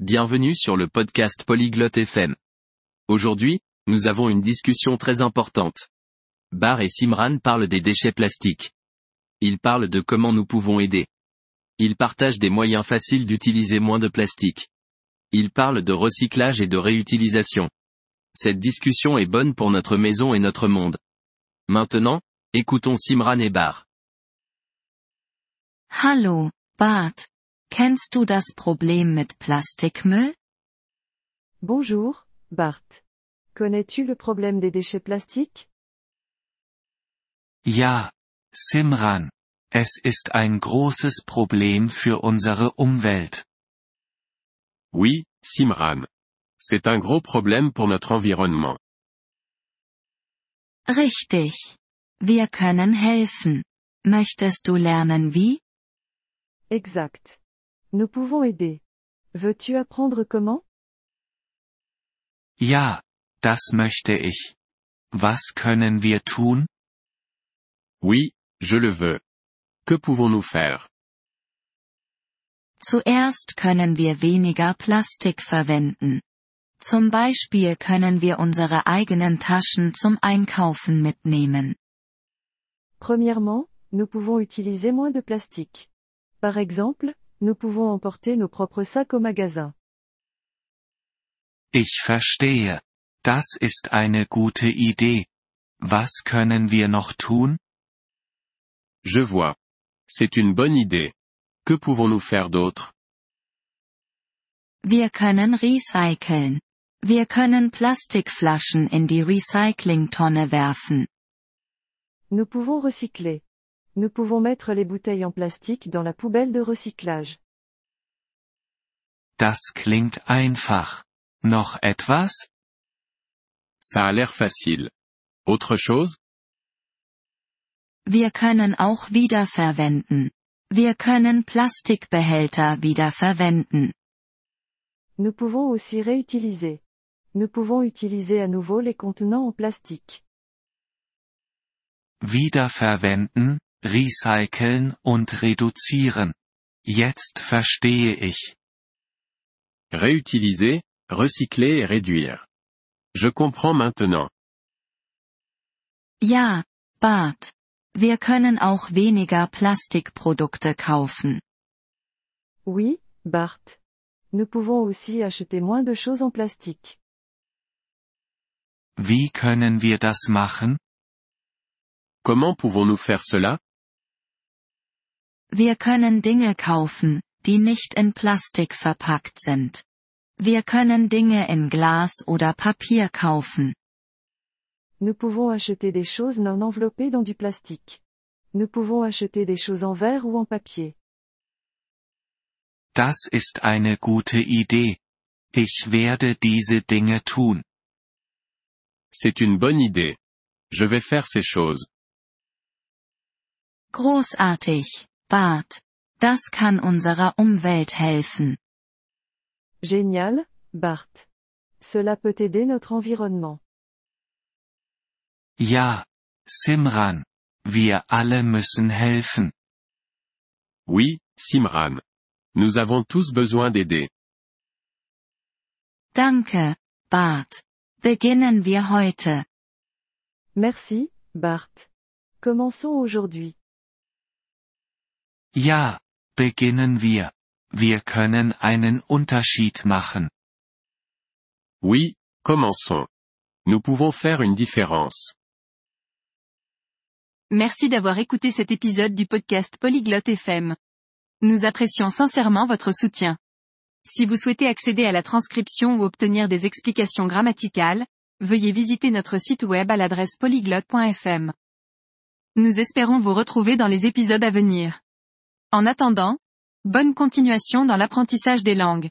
Bienvenue sur le podcast Polyglotte FM. Aujourd'hui, nous avons une discussion très importante. Bar et Simran parlent des déchets plastiques. Ils parlent de comment nous pouvons aider. Ils partagent des moyens faciles d'utiliser moins de plastique. Ils parlent de recyclage et de réutilisation. Cette discussion est bonne pour notre maison et notre monde. Maintenant, écoutons Simran et Bar. Hallo, Bart. Kennst du das Problem mit Plastikmüll? Bonjour, Bart. Connais-tu le problème des déchets plastiques Ja, Simran. Es ist ein großes Problem für unsere Umwelt. Oui, Simran. C'est un gros problème pour notre environnement. Richtig. Wir können helfen. Möchtest du lernen wie? Exact. Nous pouvons aider. Veux-tu apprendre comment Ja, das möchte ich. Was können wir tun? Oui, je le veux. Que pouvons-nous faire Zuerst können wir weniger Plastik verwenden. Zum Beispiel können wir unsere eigenen Taschen zum Einkaufen mitnehmen. Premièrement, nous pouvons utiliser moins de plastique. Par exemple, nous pouvons emporter nos propres sacs au magasin. Ich verstehe. Das ist eine gute Idee. Was können wir noch tun? Je vois. C'est une bonne idée. Que pouvons-nous faire d'autre Wir können recyceln. Wir können Plastikflaschen in die Recyclingtonne werfen. Nous pouvons recycler. Nous pouvons mettre les bouteilles en plastique dans la poubelle de recyclage. Das klingt einfach. Noch etwas? Ça a l'air facile. Autre chose? Wir können auch wiederverwenden. Wir können Plastikbehälter wiederverwenden. Nous pouvons aussi réutiliser. Nous pouvons utiliser à nouveau les contenants en plastique. Wiederverwenden, recyceln und reduzieren. Jetzt verstehe ich. Réutiliser, recycler et réduire. Je comprends maintenant. Ja, Bart. Wir können auch weniger Plastikprodukte kaufen. Oui, Bart. Nous pouvons aussi acheter moins de choses en plastique. Wie können wir das machen? Comment pouvons-nous faire cela Wir können Dinge kaufen, die nicht in Plastik verpackt sind. Wir können Dinge in Glas oder Papier kaufen. Nous pouvons acheter des choses non enveloppées dans du plastique. Nous pouvons acheter des choses en verre ou en papier. Das ist eine gute Idee. Ich werde diese Dinge tun. C'est une bonne idée. Je vais faire ces choses. Großartig, Bart. Das kann unserer Umwelt helfen. Génial, Bart. Cela peut aider notre environnement. Ja, Simran. Wir alle müssen helfen. Oui, Simran. Nous avons tous besoin d'aider. Danke, Bart. Beginnen wir heute. Merci, Bart. Commençons aujourd'hui. Ja, beginnen wir. Wir können einen Unterschied machen. Oui, commençons. Nous pouvons faire une différence. Merci d'avoir écouté cet épisode du podcast Polyglotte FM. Nous apprécions sincèrement votre soutien. Si vous souhaitez accéder à la transcription ou obtenir des explications grammaticales, veuillez visiter notre site web à l'adresse polyglotte.fm. Nous espérons vous retrouver dans les épisodes à venir. En attendant, bonne continuation dans l'apprentissage des langues.